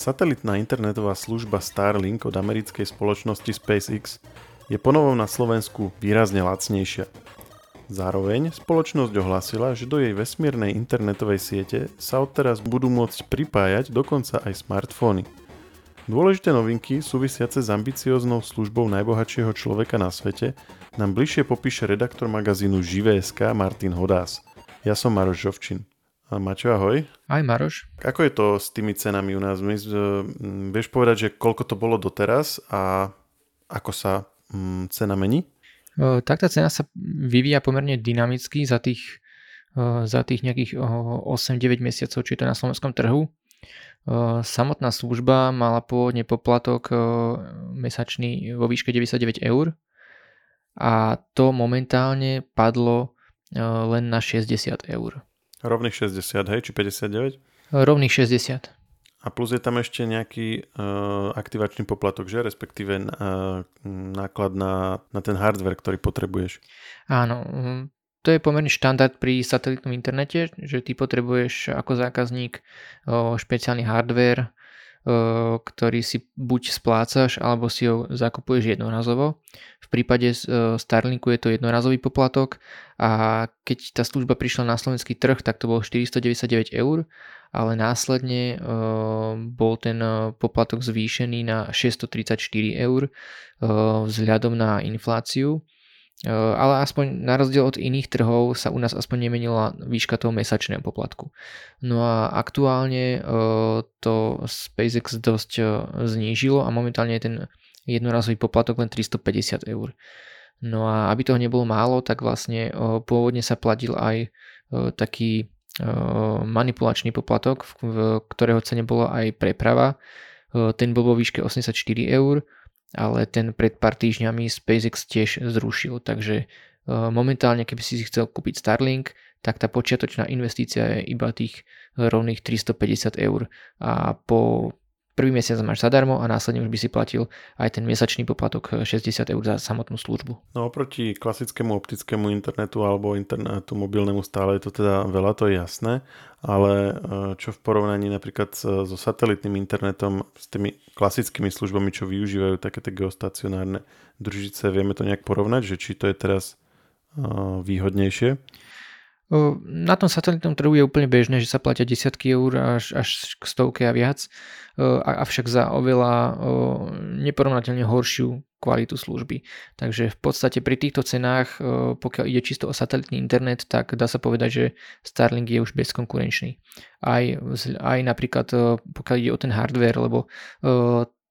Satelitná internetová služba Starlink od americkej spoločnosti SpaceX je ponovom na Slovensku výrazne lacnejšia. Zároveň spoločnosť ohlasila, že do jej vesmírnej internetovej siete sa odteraz budú môcť pripájať dokonca aj smartfóny. Dôležité novinky súvisiace s ambicióznou službou najbohatšieho človeka na svete nám bližšie popíše redaktor magazínu Živé.sk Martin Hodás. Ja som Maroš Žovčin. A Maťo, ahoj. Aj Maroš. Ako je to s tými cenami u nás? My, vieš povedať, že koľko to bolo doteraz a ako sa um, cena mení? tak tá cena sa vyvíja pomerne dynamicky za tých, za tých nejakých 8-9 mesiacov, či je to na slovenskom trhu. Samotná služba mala pôvodne poplatok mesačný vo výške 99 eur a to momentálne padlo len na 60 eur. Rovných 60, hej, či 59? Rovných 60. A plus je tam ešte nejaký uh, aktivačný poplatok, že? Respektíve uh, náklad na, na ten hardware, ktorý potrebuješ. Áno, to je pomerne štandard pri satelitnom internete, že ty potrebuješ ako zákazník uh, špeciálny hardware, ktorý si buď splácaš, alebo si ho zakupuješ jednorazovo. V prípade Starlinku je to jednorazový poplatok a keď tá služba prišla na slovenský trh, tak to bolo 499 eur, ale následne bol ten poplatok zvýšený na 634 eur vzhľadom na infláciu ale aspoň na rozdiel od iných trhov sa u nás aspoň nemenila výška toho mesačného poplatku. No a aktuálne to SpaceX dosť znížilo a momentálne je ten jednorazový poplatok len 350 eur. No a aby toho nebolo málo, tak vlastne pôvodne sa platil aj taký manipulačný poplatok, v ktorého cene bola aj preprava. Ten bol vo výške 84 eur ale ten pred pár týždňami SpaceX tiež zrušil, takže e, momentálne keby si si chcel kúpiť Starlink, tak tá počiatočná investícia je iba tých rovných 350 eur. A po prvý mesiac máš zadarmo a následne už by si platil aj ten mesačný poplatok 60 eur za samotnú službu. No oproti klasickému optickému internetu alebo internetu mobilnému stále je to teda veľa, to je jasné, ale e, čo v porovnaní napríklad so satelitným internetom, s tými klasickými službami, čo využívajú také tie geostacionárne družice, vieme to nejak porovnať, že či to je teraz e, výhodnejšie? Na tom satelitnom trhu je úplne bežné, že sa platia desiatky eur až, až k stovke a viac, avšak za oveľa neporovnateľne horšiu kvalitu služby. Takže v podstate pri týchto cenách, pokiaľ ide čisto o satelitný internet, tak dá sa povedať, že Starlink je už bezkonkurenčný. Aj, aj napríklad pokiaľ ide o ten hardware, lebo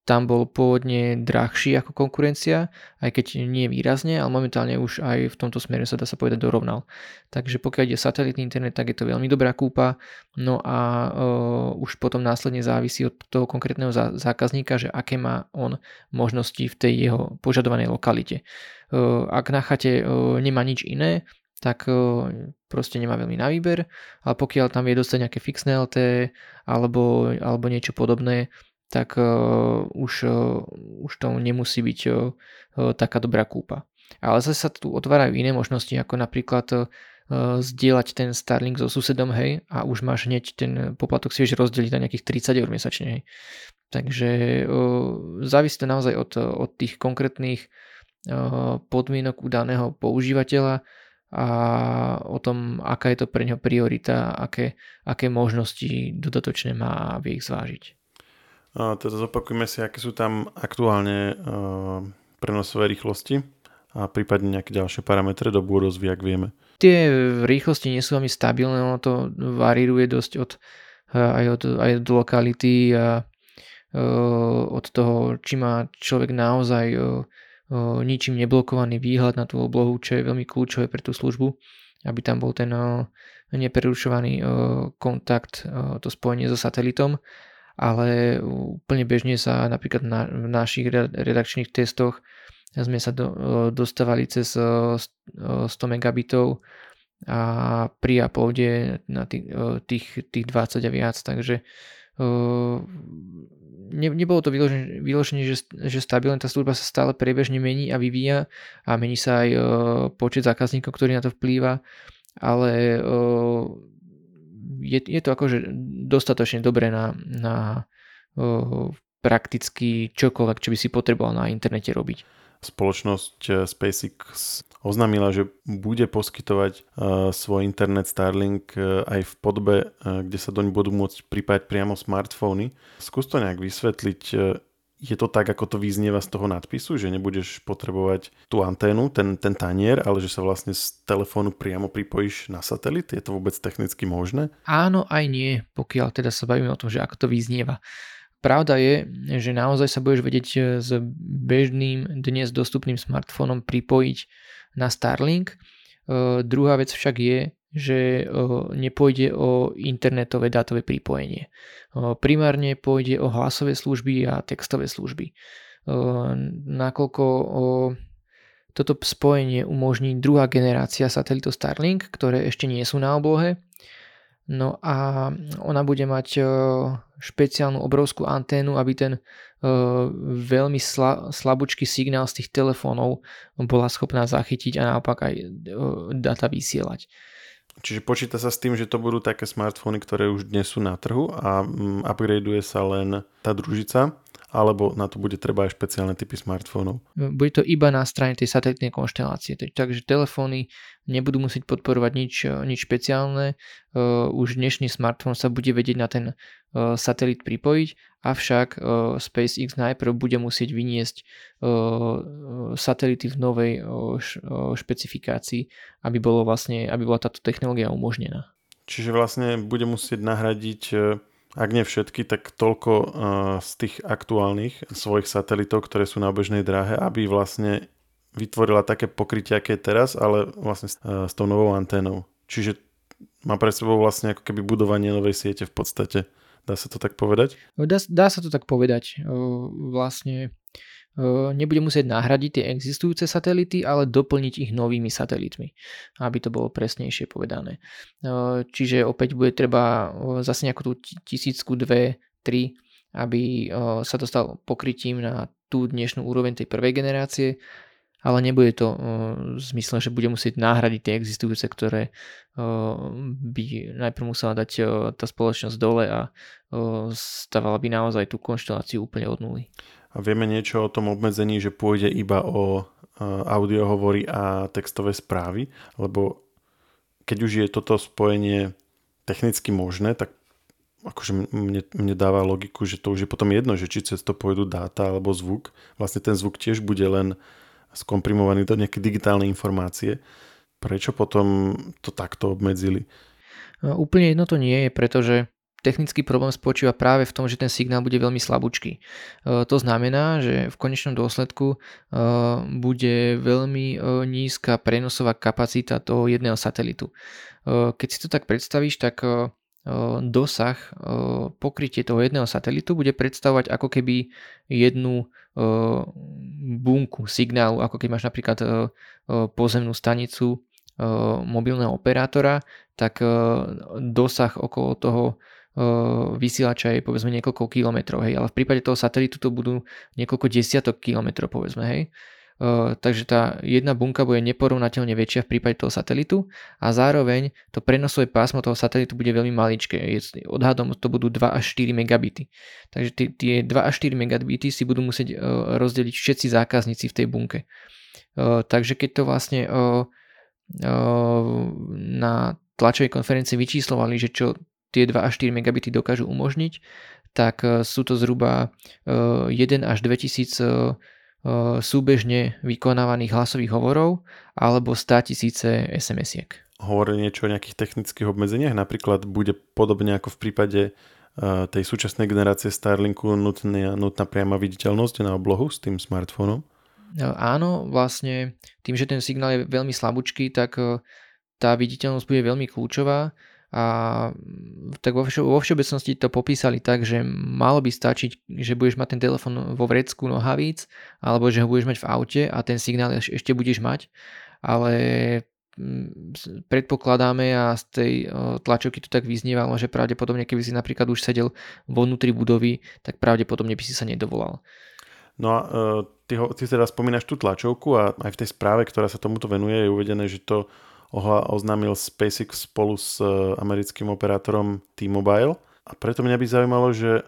tam bol pôvodne drahší ako konkurencia, aj keď nie výrazne, ale momentálne už aj v tomto smere sa dá sa povedať dorovnal. Takže pokiaľ ide satelitný internet, tak je to veľmi dobrá kúpa, no a uh, už potom následne závisí od toho konkrétneho zá- zákazníka, že aké má on možnosti v tej jeho požadovanej lokalite. Uh, ak na chate uh, nemá nič iné, tak proste nemá veľmi na výber, ale pokiaľ tam vie dostať nejaké fixné LTE alebo, alebo niečo podobné, tak uh, už, uh, už to nemusí byť uh, taká dobrá kúpa. Ale zase sa tu otvárajú iné možnosti, ako napríklad zdieľať ten Starlink so susedom, hej, a už máš hneď ten poplatok si vieš rozdeliť na nejakých 30 eur mesačne, hej. Takže závisí to naozaj od, od tých konkrétnych podmienok u daného používateľa a o tom, aká je to pre neho priorita, aké, aké možnosti dodatočné má a ich zvážiť. Teda zopakujme si, aké sú tam aktuálne prenosové rýchlosti a prípadne nejaké ďalšie parametre do budozvy, ak vieme. Tie rýchlosti nie sú veľmi stabilné, ono to varíruje dosť od, aj, od, aj od lokality a od toho, či má človek naozaj ničím neblokovaný výhľad na tú oblohu, čo je veľmi kľúčové pre tú službu, aby tam bol ten neprerušovaný kontakt, to spojenie so satelitom ale úplne bežne sa napríklad na, v našich redakčných testoch sme sa do, dostávali cez 100 megabitov a pri uploade na tých, tých, tých 20 a viac, takže ne, nebolo to vyložené, vyložené že, že stabilne, tá služba sa stále priebežne mení a vyvíja a mení sa aj počet zákazníkov, ktorý na to vplýva, ale je, je to akože dostatočne dobré na, na prakticky čokoľvek, čo by si potreboval na internete robiť. Spoločnosť eh, SpaceX oznámila, že bude poskytovať uh, svoj internet Starlink uh, aj v podobe, uh, kde sa doň budú môcť pripájať priamo smartfóny. Skús to nejak vysvetliť. Je to tak, ako to vyznieva z toho nadpisu, že nebudeš potrebovať tú anténu, ten, ten tanier, ale že sa vlastne z telefónu priamo pripojíš na satelit? Je to vôbec technicky možné? Áno, aj nie, pokiaľ teda sa bavíme o tom, že ako to vyznieva. Pravda je, že naozaj sa budeš vedieť e, s bežným dnes dostupným smartfónom pripojiť na Starlink. Uh, druhá vec však je, že uh, nepôjde o internetové dátové pripojenie. Uh, primárne pôjde o hlasové služby a textové služby. Nakoľko toto spojenie umožní druhá generácia satelitov Starlink, ktoré ešte nie sú na oblohe, No a ona bude mať špeciálnu obrovskú anténu, aby ten veľmi slabúčky signál z tých telefónov bola schopná zachytiť a naopak aj data vysielať. Čiže počíta sa s tým, že to budú také smartfóny, ktoré už dnes sú na trhu a mm, upgradeuje sa len tá družica alebo na to bude treba aj špeciálne typy smartfónov? Bude to iba na strane tej satelitnej konštelácie, takže telefóny nebudú musieť podporovať nič, nič špeciálne, už dnešný smartfón sa bude vedieť na ten satelit pripojiť, avšak SpaceX najprv bude musieť vyniesť satelity v novej špecifikácii, aby, bolo vlastne, aby bola táto technológia umožnená. Čiže vlastne bude musieť nahradiť ak nie všetky, tak toľko uh, z tých aktuálnych svojich satelitov, ktoré sú na bežnej dráhe, aby vlastne vytvorila také pokrytie, aké je teraz, ale vlastne uh, s tou novou anténou. Čiže má pre sebou vlastne ako keby budovanie novej siete v podstate. Dá sa to tak povedať? Dá, dá sa to tak povedať. Vlastne nebude musieť nahradiť tie existujúce satelity, ale doplniť ich novými satelitmi, aby to bolo presnejšie povedané. Čiže opäť bude treba zase nejakú tú tisícku, dve, tri, aby sa dostal pokrytím na tú dnešnú úroveň tej prvej generácie, ale nebude to v zmysle, že bude musieť nahradiť tie existujúce, ktoré by najprv musela dať tá spoločnosť dole a stávala by naozaj tú konšteláciu úplne od nuly. A vieme niečo o tom obmedzení, že pôjde iba o audiohovory a textové správy, lebo keď už je toto spojenie technicky možné, tak akože mne, mne dáva logiku, že to už je potom jedno, že či cez to pôjdu dáta alebo zvuk. Vlastne ten zvuk tiež bude len skomprimovaný do nejaké digitálne informácie. Prečo potom to takto obmedzili? Úplne jedno to nie je, pretože technický problém spočíva práve v tom, že ten signál bude veľmi slabúčky. E, to znamená, že v konečnom dôsledku e, bude veľmi e, nízka prenosová kapacita toho jedného satelitu. Keď si to tak predstavíš, tak dosah, pokrytie toho jedného satelitu bude predstavovať ako keby jednu bunku signálu, ako keď máš napríklad pozemnú stanicu mobilného operátora, tak dosah okolo toho vysielača je povedzme niekoľko kilometrov, hej, ale v prípade toho satelitu to budú niekoľko desiatok kilometrov, povedzme, hej. Uh, takže tá jedna bunka bude neporovnateľne väčšia v prípade toho satelitu a zároveň to prenosové pásmo toho satelitu bude veľmi maličké. Odhadom to budú 2 až 4 megabity. Takže tie 2 až 4 megabity si budú musieť uh, rozdeliť všetci zákazníci v tej bunke. Uh, takže keď to vlastne na tlačovej konferencii vyčíslovali, že čo tie 2 až 4 megabity dokážu umožniť, tak e, sú to zhruba 1 e, až 2000 e, súbežne vykonávaných hlasových hovorov alebo 100 tisíce SMS-iek. Hovorí niečo o nejakých technických obmedzeniach? Napríklad bude podobne ako v prípade tej súčasnej generácie Starlinku nutná, nutná priama viditeľnosť na oblohu s tým smartfónom? Áno, vlastne tým, že ten signál je veľmi slabúčky, tak tá viditeľnosť bude veľmi kľúčová a tak vo, vo všeobecnosti to popísali tak, že malo by stačiť, že budeš mať ten telefon vo vrecku nohavíc, alebo že ho budeš mať v aute a ten signál ešte budeš mať, ale mm, predpokladáme a z tej tlačovky to tak vyznievalo, že pravdepodobne keby si napríklad už sedel vo vnútri budovy, tak pravdepodobne by si sa nedovolal. No a e, ty, ho, ty teda spomínaš tú tlačovku a aj v tej správe, ktorá sa tomuto venuje, je uvedené, že to oznámil SpaceX spolu s e, americkým operátorom T-Mobile A preto mňa by zaujímalo, že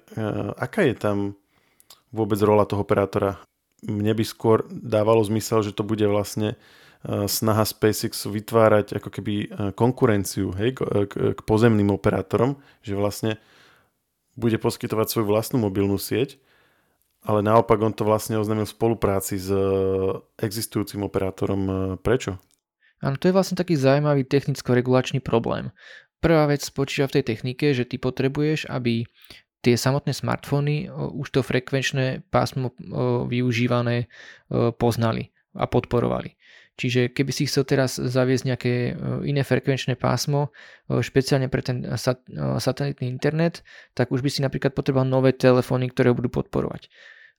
aká je tam vôbec rola toho operátora. Mne by skôr dávalo zmysel, že to bude vlastne snaha SpaceX vytvárať ako keby konkurenciu hej, k, pozemným operátorom, že vlastne bude poskytovať svoju vlastnú mobilnú sieť ale naopak on to vlastne oznámil v spolupráci s e, existujúcim operátorom. E, prečo? Áno, to je vlastne taký zaujímavý technicko-regulačný problém. Prvá vec spočíva v tej technike, že ty potrebuješ, aby tie samotné smartfóny už to frekvenčné pásmo využívané poznali a podporovali. Čiže keby si chcel teraz zaviesť nejaké iné frekvenčné pásmo, špeciálne pre ten satelitný internet, tak už by si napríklad potreboval nové telefóny, ktoré ho budú podporovať.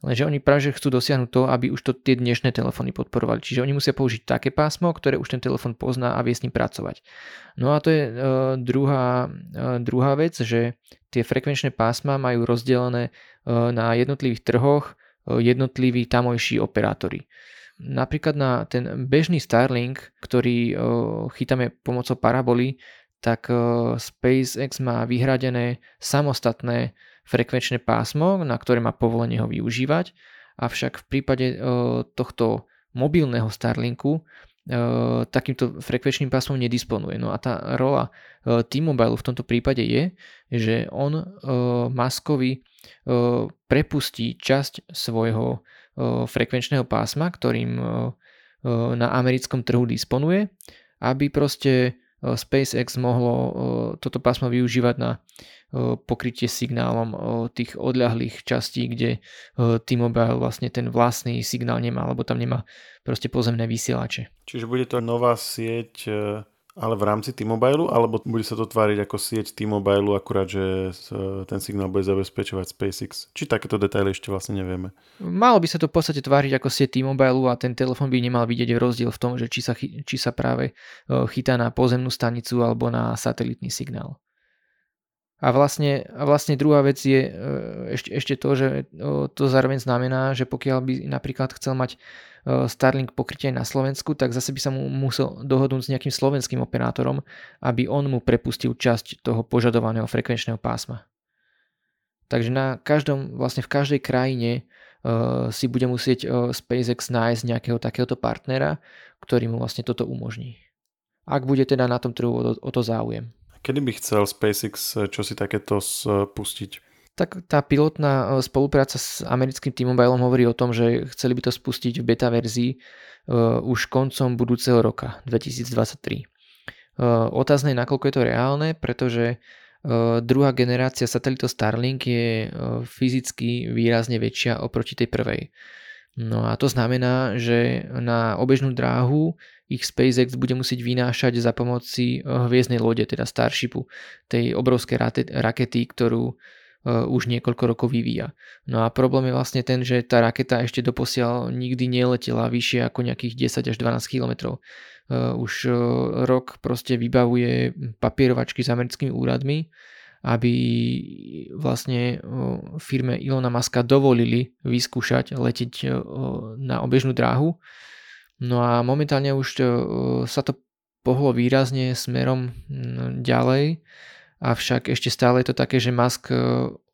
Lenže oni práve chcú dosiahnuť to, aby už to tie dnešné telefóny podporovali. Čiže oni musia použiť také pásmo, ktoré už ten telefón pozná a vie s ním pracovať. No a to je uh, druhá, uh, druhá vec, že tie frekvenčné pásma majú rozdelené uh, na jednotlivých trhoch uh, jednotliví tamojší operátori. Napríklad na ten bežný Starlink, ktorý uh, chytáme pomocou paraboly, tak uh, SpaceX má vyhradené samostatné frekvenčné pásmo, na ktoré má povolenie ho využívať, avšak v prípade e, tohto mobilného Starlinku e, takýmto frekvenčným pásmom nedisponuje. No a tá rola e, T-Mobile v tomto prípade je, že on Maskovi prepustí časť svojho frekvenčného pásma, ktorým na americkom trhu disponuje, aby proste SpaceX mohlo toto pásmo využívať na pokrytie signálom tých odľahlých častí, kde T-Mobile vlastne ten vlastný signál nemá, alebo tam nemá proste pozemné vysielače. Čiže bude to nová sieť e, ale v rámci T-Mobile, alebo bude sa to tváriť ako sieť T-Mobile, akurát, že ten signál bude zabezpečovať SpaceX? Či takéto detaily ešte vlastne nevieme? Malo by sa to v podstate tváriť ako sieť T-Mobile a ten telefón by nemal vidieť rozdiel v tom, že či sa, či sa práve chytá na pozemnú stanicu alebo na satelitný signál. A vlastne, a vlastne druhá vec je e, ešte, ešte to, že to zároveň znamená, že pokiaľ by napríklad chcel mať e, Starlink pokrytie na Slovensku, tak zase by sa mu musel dohodnúť s nejakým slovenským operátorom, aby on mu prepustil časť toho požadovaného frekvenčného pásma. Takže na každom, vlastne v každej krajine uh, si bude musieť SpaceX nájsť nejakého takéhoto partnera, ktorý mu vlastne toto umožní. Ak bude teda na tom trhu o to záujem. Kedy by chcel SpaceX eh, čo si takéto spustiť? Tak tá pilotná eh, spolupráca s americkým T-Mobilom hovorí o tom, že chceli by to spustiť v beta verzii už koncom budúceho roka 2023. Uh, otázne je, nakoľko je to reálne, pretože uh, druhá generácia satelitov Starlink je fyzicky výrazne väčšia oproti tej prvej. No a to znamená, že na obežnú dráhu ich SpaceX bude musieť vynášať za pomoci eh, hviezdnej lode, teda Starshipu, tej obrovskej rakety, ktorú eh, už niekoľko rokov vyvíja. No a problém je vlastne ten, že tá raketa ešte doposiaľ nikdy neletela vyššie ako nejakých 10 až 12 km. Eh, už rok proste vybavuje papierovačky s americkými úradmi, aby vlastne firme Ilona Maska dovolili vyskúšať letieť na obežnú dráhu. No a momentálne už e, sa to pohlo výrazne smerom ďalej, avšak ešte stále je to také, že Musk e,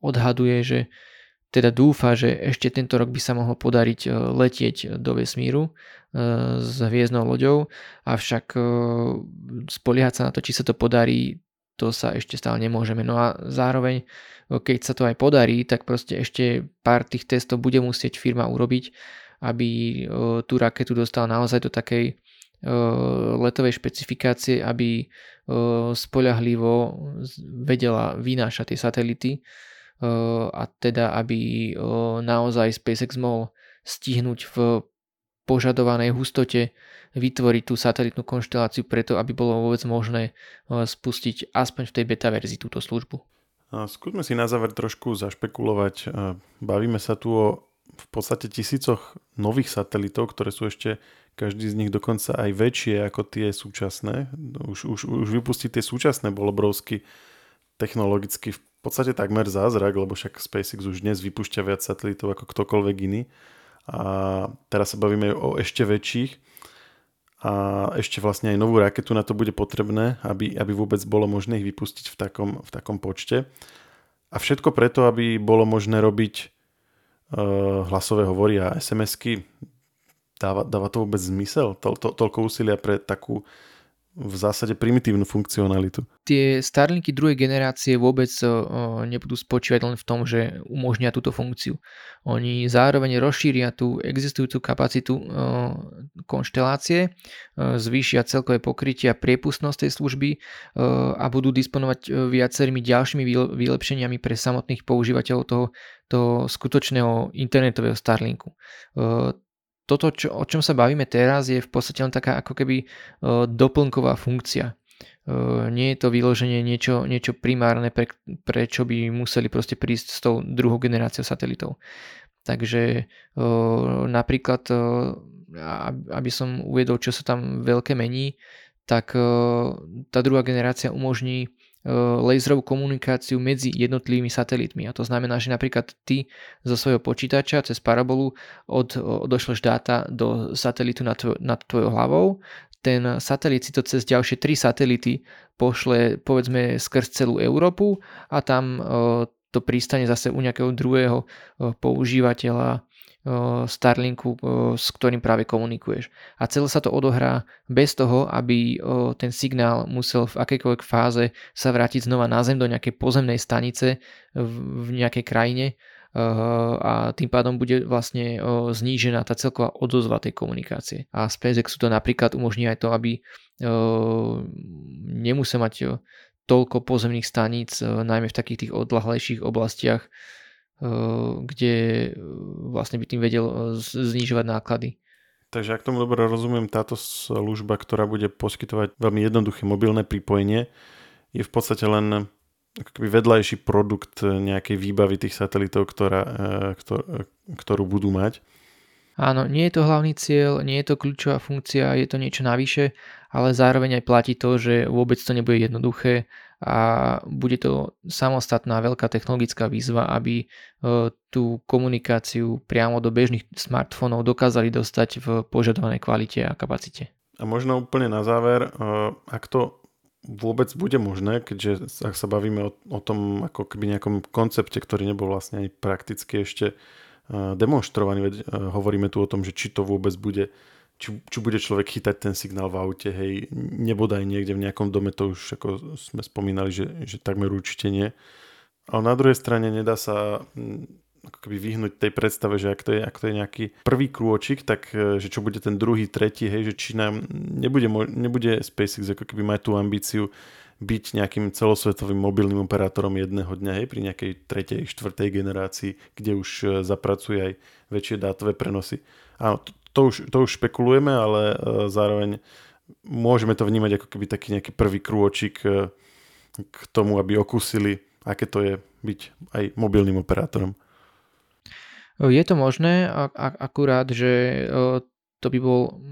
odhaduje, že teda dúfa, že ešte tento rok by sa mohlo podariť e, letieť do vesmíru s hviezdnou loďou, avšak spoliehať sa na to, či sa to podarí, to sa ešte stále nemôžeme. No a zároveň, keď sa to aj podarí, tak proste ešte pár tých testov bude musieť firma urobiť, aby tú raketu dostala naozaj do takej letovej špecifikácie, aby spoľahlivo vedela vynášať tie satelity a teda aby naozaj SpaceX mohol stihnúť v požadovanej hustote vytvoriť tú satelitnú konšteláciu preto, aby bolo vôbec možné spustiť aspoň v tej beta verzii túto službu. Skúsme si na záver trošku zašpekulovať. Bavíme sa tu o v podstate tisícoch nových satelitov, ktoré sú ešte každý z nich dokonca aj väčšie ako tie súčasné. Už, už, už vypustiť tie súčasné bol obrovský technologicky v podstate takmer zázrak, lebo však SpaceX už dnes vypúšťa viac satelitov ako ktokoľvek iný. A teraz sa bavíme o ešte väčších a ešte vlastne aj novú raketu na to bude potrebné, aby, aby vôbec bolo možné ich vypustiť v takom, v takom počte. A všetko preto, aby bolo možné robiť uh, hlasové hovory a SMS-ky. Dáva, dáva to vôbec zmysel? To, to, toľko úsilia pre takú v zásade primitívnu funkcionalitu. Tie Starlinky druhej generácie vôbec nebudú spočívať len v tom, že umožnia túto funkciu. Oni zároveň rozšíria tú existujúcu kapacitu konštelácie, zvýšia celkové pokrytie a priepustnosť tej služby a budú disponovať viacerými ďalšími vylepšeniami pre samotných používateľov toho, toho skutočného internetového Starlinku toto, čo, o čom sa bavíme teraz, je v podstate len taká ako keby uh, doplnková funkcia. Uh, nie je to vyloženie niečo, niečo primárne, pre, prečo by museli proste prísť s tou druhou generáciou satelitov. Takže uh, napríklad, aby som uviedol, čo sa tam veľké mení, tak tá druhá generácia umožní E, laserovú komunikáciu medzi jednotlivými satelitmi. A to znamená, že napríklad ty zo svojho počítača cez parabolu od, odošleš dáta do satelitu nad, tvoj, nad tvojou hlavou. Ten satelit si to cez ďalšie tri satelity pošle povedzme skrz celú Európu a tam e, to pristane zase u nejakého druhého e, používateľa Starlinku, s ktorým práve komunikuješ. A celé sa to odohrá bez toho, aby ten signál musel v akejkoľvek fáze sa vrátiť znova na Zem do nejakej pozemnej stanice v nejakej krajine a tým pádom bude vlastne znížená tá celková odozva tej komunikácie. A SpaceX to napríklad umožní aj to, aby nemusel mať toľko pozemných staníc, najmä v takých tých odlahlejších oblastiach, kde eh, vlastne by tým vedel eh, znižovať náklady. Takže ak tomu dobre rozumiem, táto služba, ktorá bude poskytovať veľmi jednoduché mobilné pripojenie, je v podstate len akoby vedľajší produkt nejakej výbavy tých satelitov, ktorá, ktor, ktorú budú mať. Áno, nie je to hlavný cieľ, nie je to kľúčová funkcia, je to niečo navyše, ale zároveň aj platí to, že vôbec to nebude jednoduché a bude to samostatná veľká technologická výzva, aby e, tú komunikáciu priamo do bežných smartfónov dokázali dostať v požadovanej kvalite a kapacite. A možno úplne na záver, e, ak to vôbec bude možné, keďže ak sa bavíme o, o tom ako keby nejakom koncepte, ktorý nebol vlastne ani prakticky ešte demonstrovaný, veď hovoríme tu o tom, že či to vôbec bude či, či bude človek chytať ten signál v aute, hej, nebodaj niekde v nejakom dome, to už ako sme spomínali, že, že takmer určite nie. Ale na druhej strane nedá sa mm, ako keby vyhnúť tej predstave, že ak to je, ak to je nejaký prvý krôčik, tak e, že čo bude ten druhý, tretí, hej, že či nám nebude, nebude SpaceX ako keby mať tú ambíciu byť nejakým celosvetovým mobilným operátorom jedného dňa, hej, pri nejakej tretej, štvrtej generácii, kde už e, zapracuje aj väčšie dátové prenosy. Áno, to už, to už špekulujeme, ale e, zároveň môžeme to vnímať ako keby taký nejaký prvý krôčik e, k tomu, aby okúsili, aké to je byť aj mobilným operátorom. Je to možné, akurát, že e, to by bol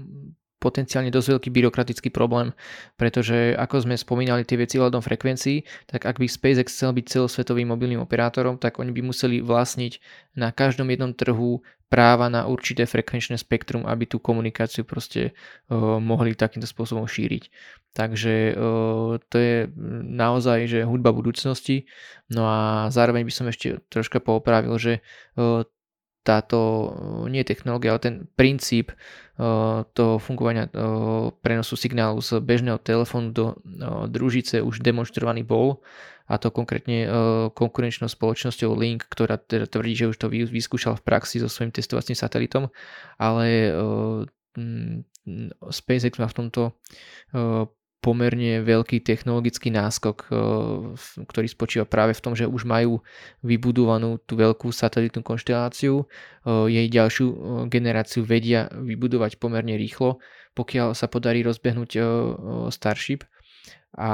potenciálne dosť veľký byrokratický problém, pretože ako sme spomínali tie veci hľadom frekvencií, tak ak by SpaceX chcel byť celosvetovým mobilným operátorom, tak oni by museli vlastniť na každom jednom trhu práva na určité frekvenčné spektrum, aby tú komunikáciu proste uh, mohli takýmto spôsobom šíriť. Takže uh, to je naozaj že hudba budúcnosti. No a zároveň by som ešte troška poopravil, že uh, táto nie technológia, ale ten princíp toho fungovania prenosu signálu z bežného telefónu do družice už demonstrovaný bol a to konkrétne konkurenčnou spoločnosťou Link, ktorá teda tvrdí, že už to vyskúšal v praxi so svojím testovacím satelitom, ale SpaceX má v tomto pomerne veľký technologický náskok, eh, ktorý spočíva práve v tom, že už majú vybudovanú tú veľkú satelitnú konšteláciu, eh, jej ďalšiu eh, generáciu vedia vybudovať pomerne rýchlo, pokiaľ sa podarí rozbehnúť Starship. A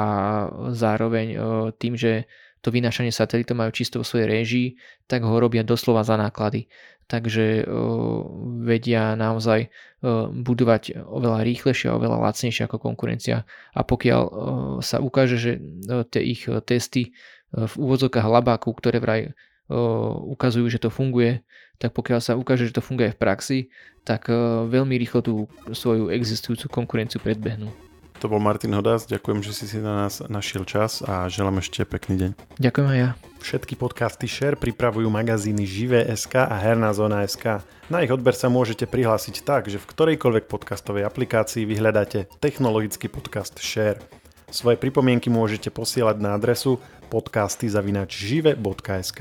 zároveň tým, že to vynášanie satelitov majú čisto vo svojej réžii, tak ho robia doslova za náklady takže vedia naozaj budovať oveľa rýchlejšie a oveľa lacnejšie ako konkurencia. A pokiaľ sa ukáže, že tie ich testy v úvodzokách labáku, ktoré vraj ukazujú, že to funguje, tak pokiaľ sa ukáže, že to funguje v praxi, tak veľmi rýchlo tú svoju existujúcu konkurenciu predbehnú. To bol Martin Hodas, ďakujem, že si si na nás našiel čas a želám ešte pekný deň. Ďakujem aj ja. Všetky podcasty Share pripravujú magazíny Živé.sk a Herná zóna.sk. Na ich odber sa môžete prihlásiť tak, že v ktorejkoľvek podcastovej aplikácii vyhľadáte technologický podcast Share. Svoje pripomienky môžete posielať na adresu podcasty.žive.sk.